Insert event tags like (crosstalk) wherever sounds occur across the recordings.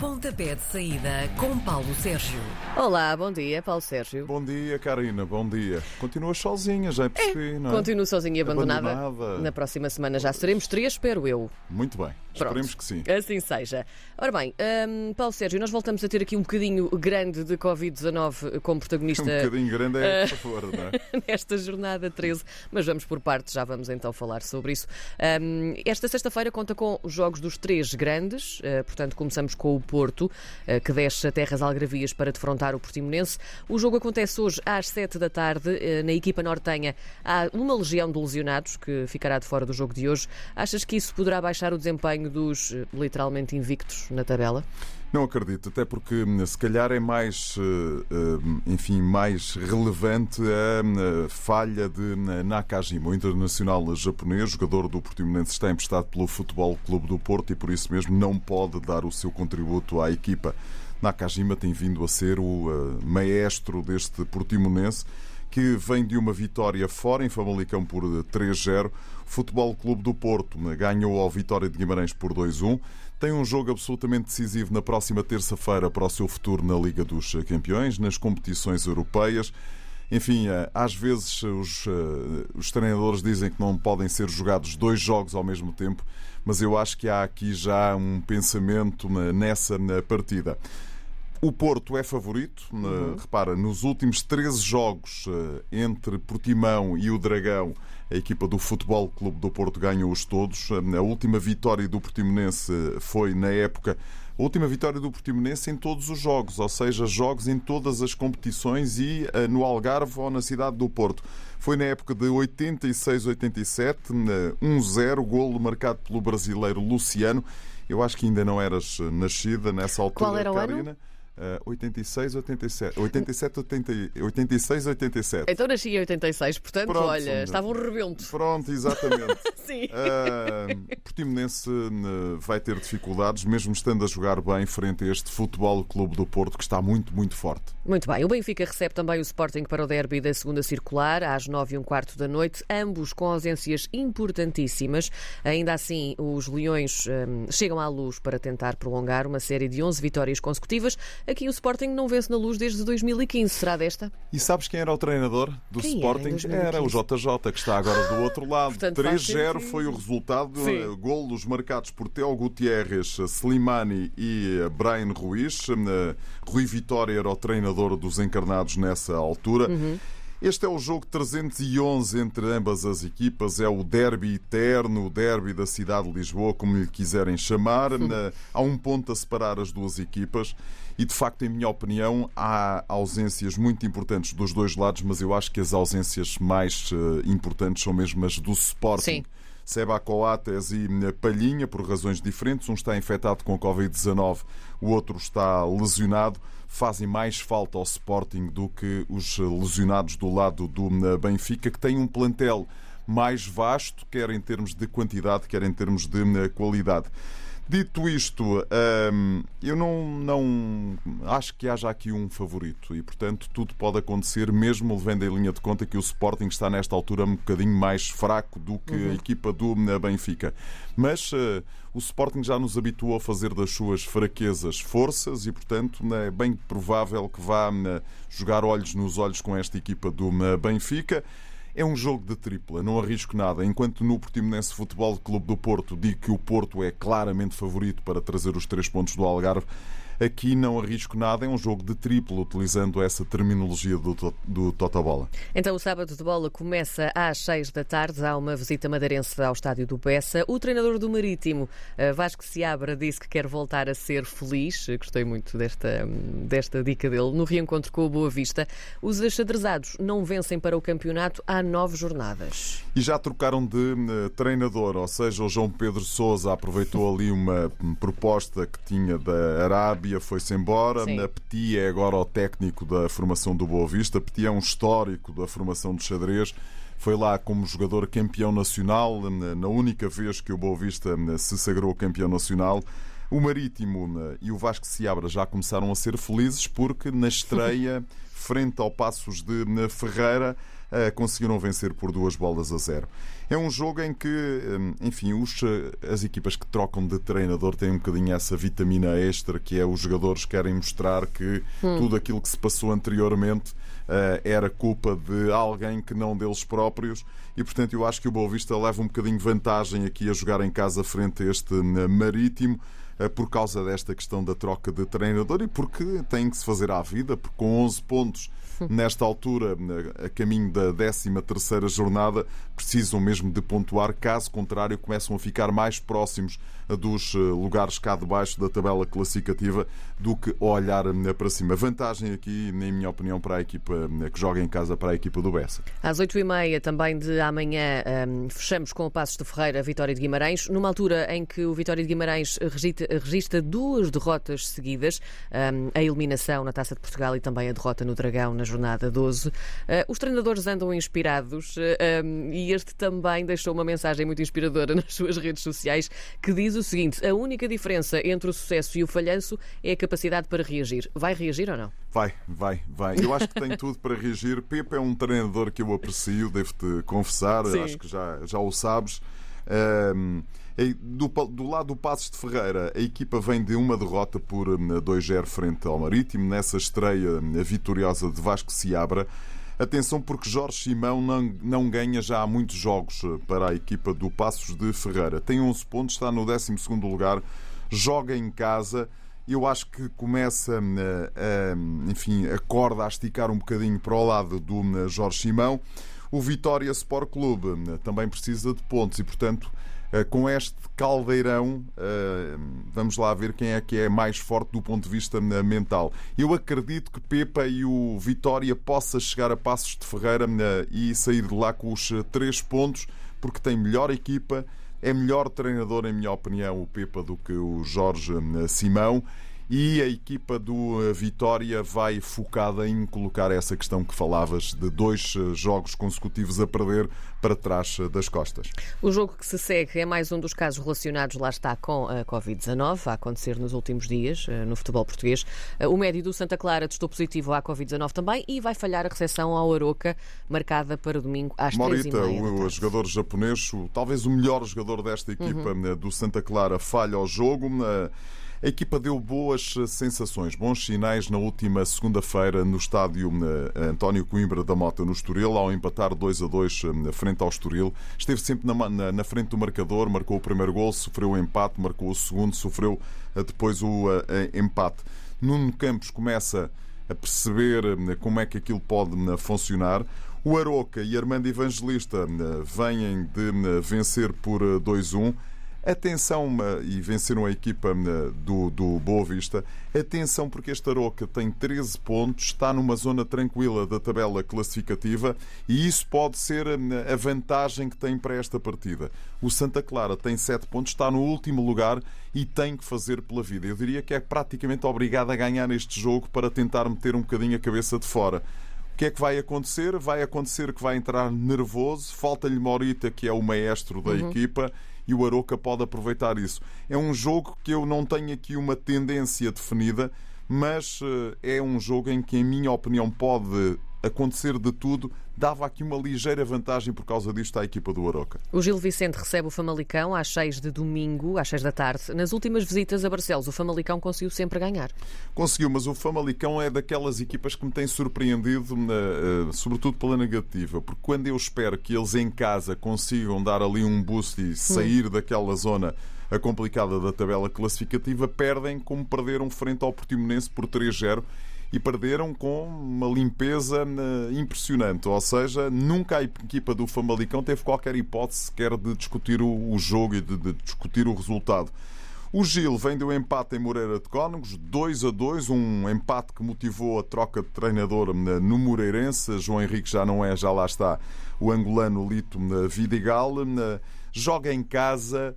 Pontapé de saída com Paulo Sérgio. Olá, bom dia, Paulo Sérgio. Bom dia, Karina, bom dia. Continuas sozinha, já percebi, não é? Continuo sozinha e abandonada. Abandonada. Na próxima semana já seremos três, espero eu. Muito bem, Pronto. esperemos que sim. Assim seja. Ora bem, hum, Paulo Sérgio, nós voltamos a ter aqui um bocadinho grande de Covid-19 como (laughs) protagonista Um bocadinho grande é, por favor, não é? (laughs) nesta jornada 13, mas vamos por partes, já vamos então falar sobre isso. Hum, esta sexta-feira conta com os jogos dos três grandes, eh, portanto começamos com o Porto, eh, que desce a terras algravias para defrontar o Portimonense. O jogo acontece hoje às 7 da tarde, eh, na equipa nortenha há uma legião de lesionados que ficará de fora do jogo de hoje. Achas que isso poderá baixar o desempenho dos eh, literalmente invictos na tabela? Não acredito, até porque hum, se calhar é mais, eh, eh, enfim, mais relevante a hum, falha de hum, Nakajima, o internacional japonês, jogador do Portimonense, está emprestado pelo Futebol Clube do Porto e por isso mesmo não pode dar o seu contributo à equipa. Nakajima tem vindo a ser o eh, maestro deste Portimonense que vem de uma vitória fora em Famalicão por 3-0. Futebol Clube do Porto ganhou ao Vitória de Guimarães por 2-1. Tem um jogo absolutamente decisivo na próxima terça-feira para o seu futuro na Liga dos Campeões, nas competições europeias. Enfim, eh, às vezes os, eh, os treinadores dizem que não podem ser jogados dois jogos ao mesmo tempo, mas eu acho que há aqui já um pensamento nessa partida. O Porto é favorito. Uhum. eh, Repara, nos últimos 13 jogos eh, entre Portimão e o Dragão, a equipa do Futebol Clube do Porto ganhou-os todos. Eh, A última vitória do Portimonense foi na época. A última vitória do Portimonense em todos os jogos, ou seja, jogos em todas as competições e no Algarve ou na cidade do Porto. Foi na época de 86-87, eh, 1-0, golo marcado pelo brasileiro Luciano. Eu acho que ainda não eras nascida nessa altura, Qual era o ano? Karina. Eh, 86, 87. 87, 80, 86, 87. Então nasci em 86, portanto, Pronto, olha, estava um rebento. Pronto, exatamente. (laughs) Sim. Uh, Portimonense uh, vai ter dificuldades, mesmo estando a jogar bem frente a este Futebol Clube do Porto, que está muito, muito forte. Muito bem, o Benfica recebe também o Sporting para o derby da segunda circular, às nove e um quarto da noite, ambos com ausências importantíssimas. Ainda assim, os Leões hum, chegam à luz para tentar prolongar uma série de 11 vitórias consecutivas. Aqui o Sporting não vence na luz desde 2015. Será desta? E sabes quem era o treinador do Quem era em Sporting? 2015? Era o JJ, que está agora do outro lado. (laughs) Portanto, faz 3-0 sentido. foi o resultado. Sim. Uh, Golos marcados por Teo Gutierrez, Slimani e uh, Brian Ruiz. Uh, Rui Vitória era o treinador dos encarnados nessa altura. Uhum. Este é o jogo 311 entre ambas as equipas, é o derby eterno, o derby da cidade de Lisboa, como lhe quiserem chamar. Na- Há um ponto a separar as duas equipas e, de facto, em minha opinião, há ausências muito importantes dos dois lados, mas eu acho que as ausências mais eh, importantes são mesmo as do Sporting. Sim. Seba Coates e eh, Palhinha, por razões diferentes. Um está infectado com Covid-19, o outro está lesionado. Fazem mais falta ao Sporting do que os lesionados do lado do eh, Benfica, que tem um plantel mais vasto, quer em termos de quantidade, quer em termos de eh, qualidade. Dito isto, hum, eu não, não acho que haja aqui um favorito e, portanto, tudo pode acontecer, mesmo levando em linha de conta que o Sporting está nesta altura um bocadinho mais fraco do que a equipa do eh, Benfica. Mas eh, o Sporting já nos habituou a fazer das suas fraquezas forças e, portanto, é bem provável que vá eh, jogar olhos nos olhos com esta equipa do Benfica. É um jogo de tripla, não arrisco nada. Enquanto no Portimonense Futebol Clube do Porto digo que o Porto é claramente favorito para trazer os três pontos do Algarve, aqui não arrisco nada. É um jogo de tripla, utilizando essa terminologia do, do Totobola. Então o sábado de bola começa às 6 da tarde. Há uma visita madeirense ao estádio do Bessa. O treinador do Marítimo, eh, Vasco Seabra, disse que quer voltar a ser feliz. Gostei muito desta, desta dica dele. No reencontro com o Boa Vista, os achadrezados não vencem para o campeonato há nove jornadas. E já trocaram de eh, treinador, ou seja, o João Pedro Sousa aproveitou ali uma hum, proposta que tinha da Arábia, foi-se embora. Sim. A Petit é agora o técnico da formação do Boa Vista. Petit é um histórico da formação de xadrez. Foi lá como jogador campeão nacional, na- na única vez que o Boa Vista se sagrou campeão nacional. O Marítimo e o Vasco Seabra já começaram a ser felizes porque na estreia, (laughs) frente ao Passos de Ferreira, uh, conseguiram vencer por duas bolas a zero. É um jogo em que, um, enfim, os, as equipas que trocam de treinador têm um bocadinho essa vitamina extra que é os jogadores querem mostrar que hum. tudo aquilo que se passou anteriormente uh, era culpa de alguém que não deles próprios e, portanto, eu acho que o Boa Vista leva um bocadinho vantagem aqui a jogar em casa frente a este Marítimo por causa desta questão da troca de treinador e porque tem que se fazer à vida, porque com 11 pontos (laughs) nesta altura, a caminho da 13 terceira jornada, precisam mesmo de pontuar, caso contrário começam a ficar mais próximos dos eh, lugares cá de baixo da tabela classificativa do que olhar eh, para cima. Vantagem aqui, na minha opinião, para a equipa eh, que joga em casa, para a equipa do Bessa. Às 8h30 também de amanhã fechamos com o Passos de Ferreira, Vitória de Guimarães, numa altura em que o Vitória de Guimarães registra duas derrotas seguidas, a eliminação na Taça de Portugal e também a derrota no Dragão na jornada 12. Os treinadores andam inspirados e este também deixou uma mensagem muito inspiradora (laughs) nas suas redes sociais que diz o seguinte: a única diferença entre o sucesso e o falhanço é a capacidade para reagir. Vai reagir ou não? Vai, vai, vai. Eu acho que tem tudo para reagir. Pepe é um treinador que eu aprecio, devo-te confessar, Sim. acho que já, já o sabes. Um, do, do, lado do Passos de Ferreira, a equipa vem de uma derrota por 2-0 frente ao Marítimo, nessa estreia vitoriosa de Vasco Seabra. Atenção porque Jorge Simão não, não ganha já há muitos jogos eh, para a equipa do Passos de Ferreira. Tem 11 pontos, está no 12 lugar, joga em casa. Eu acho que começa, eh, a, enfim, a corda a esticar um bocadinho para o lado do eh, Jorge Simão. O Vitória Sport Clube também precisa de pontos e, portanto, com este caldeirão, eh, vamos lá ver quem é que é mais forte do ponto de vista eh, mental. Eu acredito que Pepa e o Vitória possa chegar a Passos de Ferreira e sair de lá com os três pontos, porque tem melhor equipa, é melhor treinador, em minha opinião, o Pepa do que o Jorge Simão e a equipa do eh, Vitória vai focada em colocar essa questão que falavas de dois eh, jogos consecutivos a perder para trás eh, das costas. O jogo que se segue é mais um dos casos relacionados, lá está, com a Covid-19, a acontecer nos últimos dias no futebol português. O médio do Santa Clara testou positivo à Covid-19 também e vai falhar a recepção ao Aroca, marcada para domingo às Morita, 3h30. o jogador japonês, talvez o melhor jogador desta equipa uhum. do Santa Clara, falha ao jogo. A equipa deu boas sensações, bons sinais na última segunda-feira no estádio eh, António Coimbra da Mota, no Estoril, ao empatar 2 a 2 eh, frente ao Estoril. Esteve sempre na, na, na frente do marcador, marcou o primeiro gol, sofreu o empate, marcou o segundo, sofreu eh, depois o empate. Nuno Campos começa a perceber como é que aquilo pode funcionar. O Aroca e Armando Evangelista vêm de vencer por 2-1. Atenção, e venceram a equipa do, do Boa Vista. Atenção, porque este Aroca tem 13 pontos, está numa zona tranquila da tabela classificativa e isso pode ser a vantagem que tem para esta partida. O Santa Clara tem 7 pontos, está no último lugar e tem que fazer pela vida. Eu diria que é praticamente obrigado a ganhar este jogo para tentar meter um bocadinho a cabeça de fora. O que é que vai acontecer? Vai acontecer que vai entrar nervoso, falta-lhe Morita, que é o maestro da uhum. equipa, e o Aroca pode aproveitar isso. É um jogo que eu não tenho aqui uma tendência definida, mas eh, é um jogo em que, em minha opinião, pode acontecer de tudo, dava aqui uma ligeira vantagem por causa disto à equipa do Aroca. O Gil Vicente recebe o Famalicão às 6 de domingo, às 6 da tarde. Nas últimas visitas a Barcelos, o Famalicão conseguiu sempre ganhar. Conseguiu, mas o Famalicão é daquelas equipas que me tem surpreendido, eh, sobretudo pela negativa, porque quando eu espero que eles em casa consigam dar ali um boost e sair hum. daquela zona a complicada da tabela classificativa, perdem como perderam frente ao Portimonense por 3-0 e perderam com uma limpeza eh, impressionante. Ou seja, nunca a equipa do Famalicão teve qualquer hipótese sequer de discutir o jogo e de, discutir o resultado. O Gil vem do empate em Moreira de Cónegos, 2 a 2, um empate que motivou a troca de treinador eh, no Moreirense. João Henrique já não é, já lá está o angolano Lito eh, Vidigal. Joga em casa,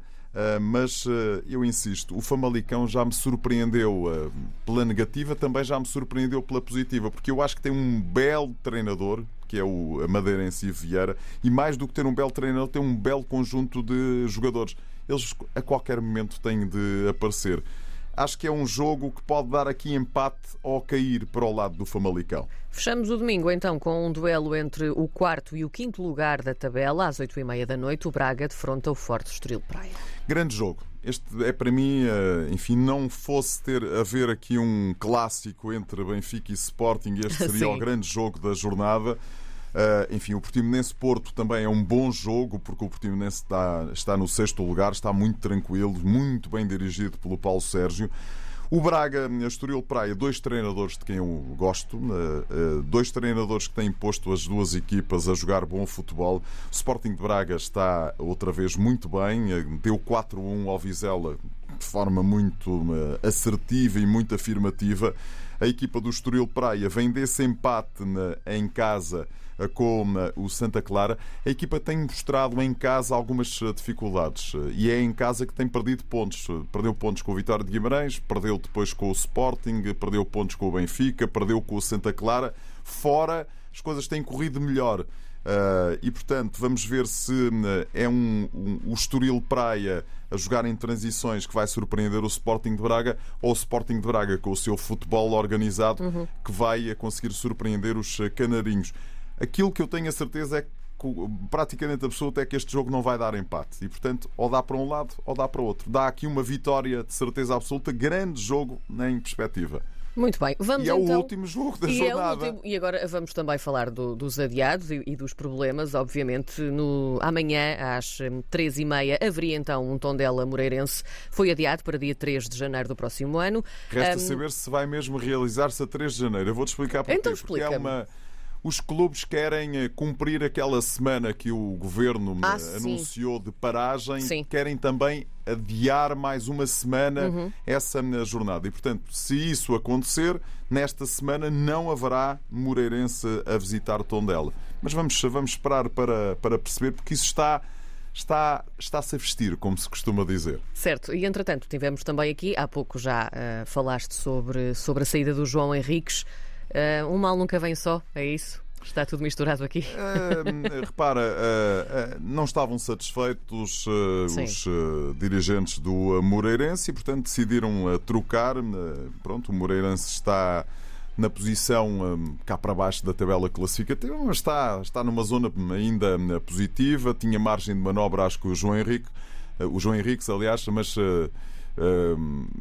mas uh, eu insisto, o Famalicão já me surpreendeu uh, pela negativa, também já me surpreendeu pela positiva, porque eu acho que tem um belo treinador, que é o Madeirense Vieira, e mais do que ter um belo treinador, tem um belo conjunto de jogadores. Eles a qualquer momento têm de aparecer. Acho que é um jogo que pode dar aqui empate ou cair para o lado do Famalicão. Fechamos o domingo então com um duelo entre o quarto e o quinto lugar da tabela. Às oito e meia da noite, o Braga defronta o Forte Estoril Praia. Grande jogo. Este é para mim, eh, enfim, não fosse ter haver aqui um clássico entre Benfica e Sporting, este seria (laughs) o grande jogo da jornada. Uh, enfim, o Portimonense Porto também é um bom jogo, porque o Portimonense está, está no sexto lugar, está muito tranquilo, muito bem dirigido pelo Paulo Sérgio. O Braga, Estoril Praia, dois treinadores de quem eu gosto, dois treinadores que têm posto as duas equipas a jogar bom futebol. O Sporting de Braga está outra vez muito bem, deu 4-1 ao Vizela de forma muito assertiva e muito afirmativa. A equipa do Estoril Praia vem desse empate em casa com o Santa Clara, a equipa tem mostrado em casa algumas eh, dificuldades eh, e é em casa que tem perdido pontos. Perdeu pontos com o Vitória de Guimarães, perdeu depois com o Sporting, perdeu pontos com o Benfica, perdeu com o Santa Clara. Fora, as coisas têm corrido melhor. E portanto, vamos ver se é um, um, o Estoril Praia a jogar em transições que vai surpreender o Sporting de Braga ou o Sporting de Braga com o seu futebol organizado uhum. que vai conseguir surpreender os canarinhos. Aquilo que eu tenho a certeza é que praticamente absoluto é que este jogo não vai dar empate. E, portanto, ou dá para um lado ou dá para outro. Dá aqui uma vitória de certeza absoluta. Grande jogo em perspectiva. Muito bem, vamos e é então... o último jogo da e jornada. É último... E agora vamos também falar do, dos adiados e, e, dos problemas. Obviamente, no... amanhã às hum, três e meia haveria então um Tondela Moreirense. Foi adiado para dia 3 de janeiro do próximo ano. Resta um... saber se vai mesmo realizar-se a 3 de janeiro. Eu vou-te explicar porquê. Então porque é uma os clubes querem eh, cumprir aquela semana que o governo ah, anunciou sim. de paragem, sim. querem também adiar mais uma semana uhum. essa jornada. E, portanto, se isso acontecer, nesta semana não haverá Moreirense a visitar Tondela. Mas vamos, vamos esperar para, para perceber, porque isso está está, está-se a vestir, como se costuma dizer. Certo, e entretanto tivemos também aqui, há pouco já uh, falaste sobre, sobre a saída do João Henriques. Uh, um mal nunca vem só, é isso? Está tudo misturado aqui. Uh, (laughs) repara, uh, uh, não estavam satisfeitos os dirigentes do Moreirense e, portanto, decidiram trocar. pronto, o Moreirense está na posição cá para baixo da tabela classificativa, mas está, está numa zona ainda positiva. Tinha margem de manobra, acho que o João Henrique, o João Henriques, aliás, mas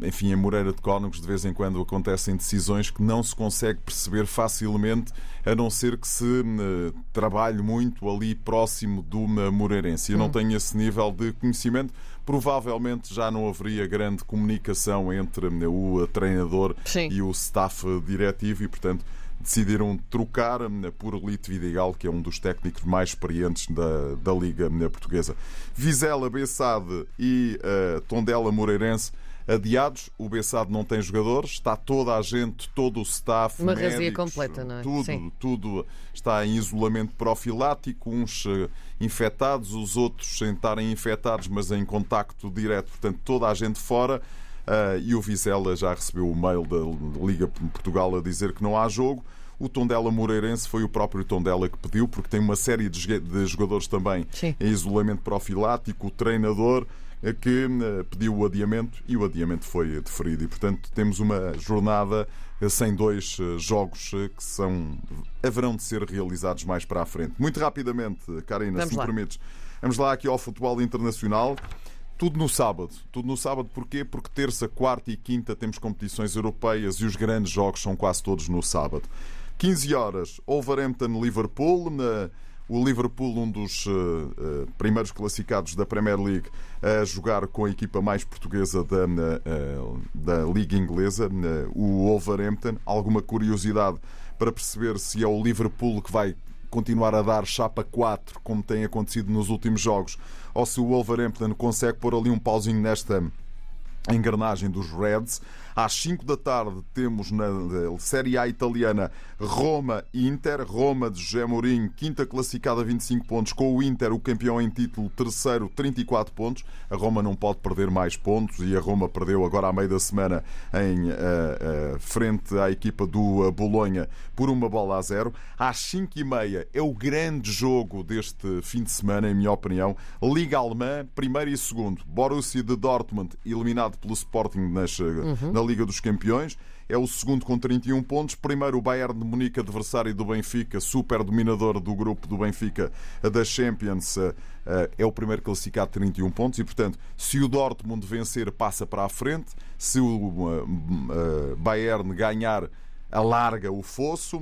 enfim, em Moreira de Cónegos de vez em quando acontecem decisões que não se consegue perceber facilmente, a não ser que se uh, trabalhe muito ali próximo do Moreirense. Eu não hum. tenho esse nível de conhecimento. Provavelmente já não haveria grande comunicação entre o treinador Sim. e o staff diretivo e, portanto, decidiram trocar hum, por Lito Vidigal, que é um dos técnicos mais experientes da, da Liga hum, Portuguesa. Vizela, Bessade e uh, Tondela Moreirense adiados. O Bessade não tem jogadores, está toda a gente, todo o staff, uma médicos, completa, não é? Tudo, Sim. tudo está em isolamento profilático, uns uh, infectados, os outros sem estarem infectados, mas em contacto direto, portanto, toda a gente fora. Uh, e o Vizela já recebeu o mail da Liga Portugal a dizer que não há jogo. O Tondela Moreirense foi o próprio Tondela que pediu, porque tem uma série de jogadores também Sim. em isolamento profilático. O treinador eh, que uh, pediu o adiamento e o adiamento foi deferido. E, portanto, temos uma jornada sem dois jogos que são, haverão de ser realizados mais para a frente. Muito rapidamente, Karina, Vamos se lá. me permites. Vamos lá aqui ao futebol internacional. Tudo no sábado. Tudo no sábado porquê? Porque terça, quarta e quinta temos competições europeias e os grandes jogos são quase todos no sábado. 15 horas, Wolverhampton-Liverpool. O Liverpool, um dos uh, primeiros classificados da Premier League, a jogar com a equipa mais portuguesa da, uh, da Liga Inglesa, o Wolverhampton. Alguma curiosidade para perceber se é o Liverpool que vai continuar a dar chapa 4, como tem acontecido nos últimos jogos, ou se o Wolverhampton consegue pôr ali um pauzinho nesta engrenagem dos Reds. Às 5 da tarde temos na Série A italiana Roma-Inter. Roma de José Mourinho, quinta classificada, 25 pontos, com o Inter, o campeão em título, terceiro, 34 pontos. A Roma não pode perder mais pontos e a Roma perdeu agora à meio da semana em uh, uh, frente à equipa do uh, Bolonha por uma bola a zero. Às 5 e meia é o grande jogo deste fim de semana, em minha opinião. Liga Alemã, primeiro e segundo. Borussia de Dortmund, eliminado pelo Sporting nas, uhum. na Liga dos Campeões. É o segundo com 31 pontos. Primeiro o Bayern de Munique, adversário do Benfica, super dominador do grupo do Benfica da Champions, é o primeiro classificado 31 pontos e, portanto, se o Dortmund vencer, passa para a frente. Se o Bayern ganhar, alarga o fosso,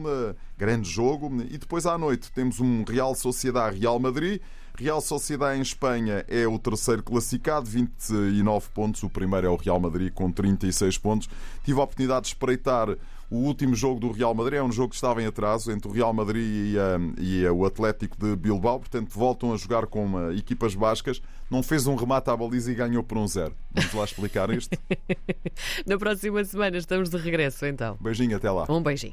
grande jogo. E depois à noite temos um Real Sociedade Real Madrid. Real Sociedade em Espanha é o terceiro classificado, 29 pontos. O primeiro é o Real Madrid com 36 pontos. Tive a oportunidade de espreitar o último jogo do Real Madrid. É um jogo que estava em atraso entre o Real Madrid e, e o Atlético de Bilbao. Portanto, voltam a jogar com uh, equipas bascas. Não fez um remate à baliza e ganhou por um zero. Vamos lá explicar isto? (laughs) Na próxima semana estamos de regresso, então. Beijinho, até lá. Um beijinho.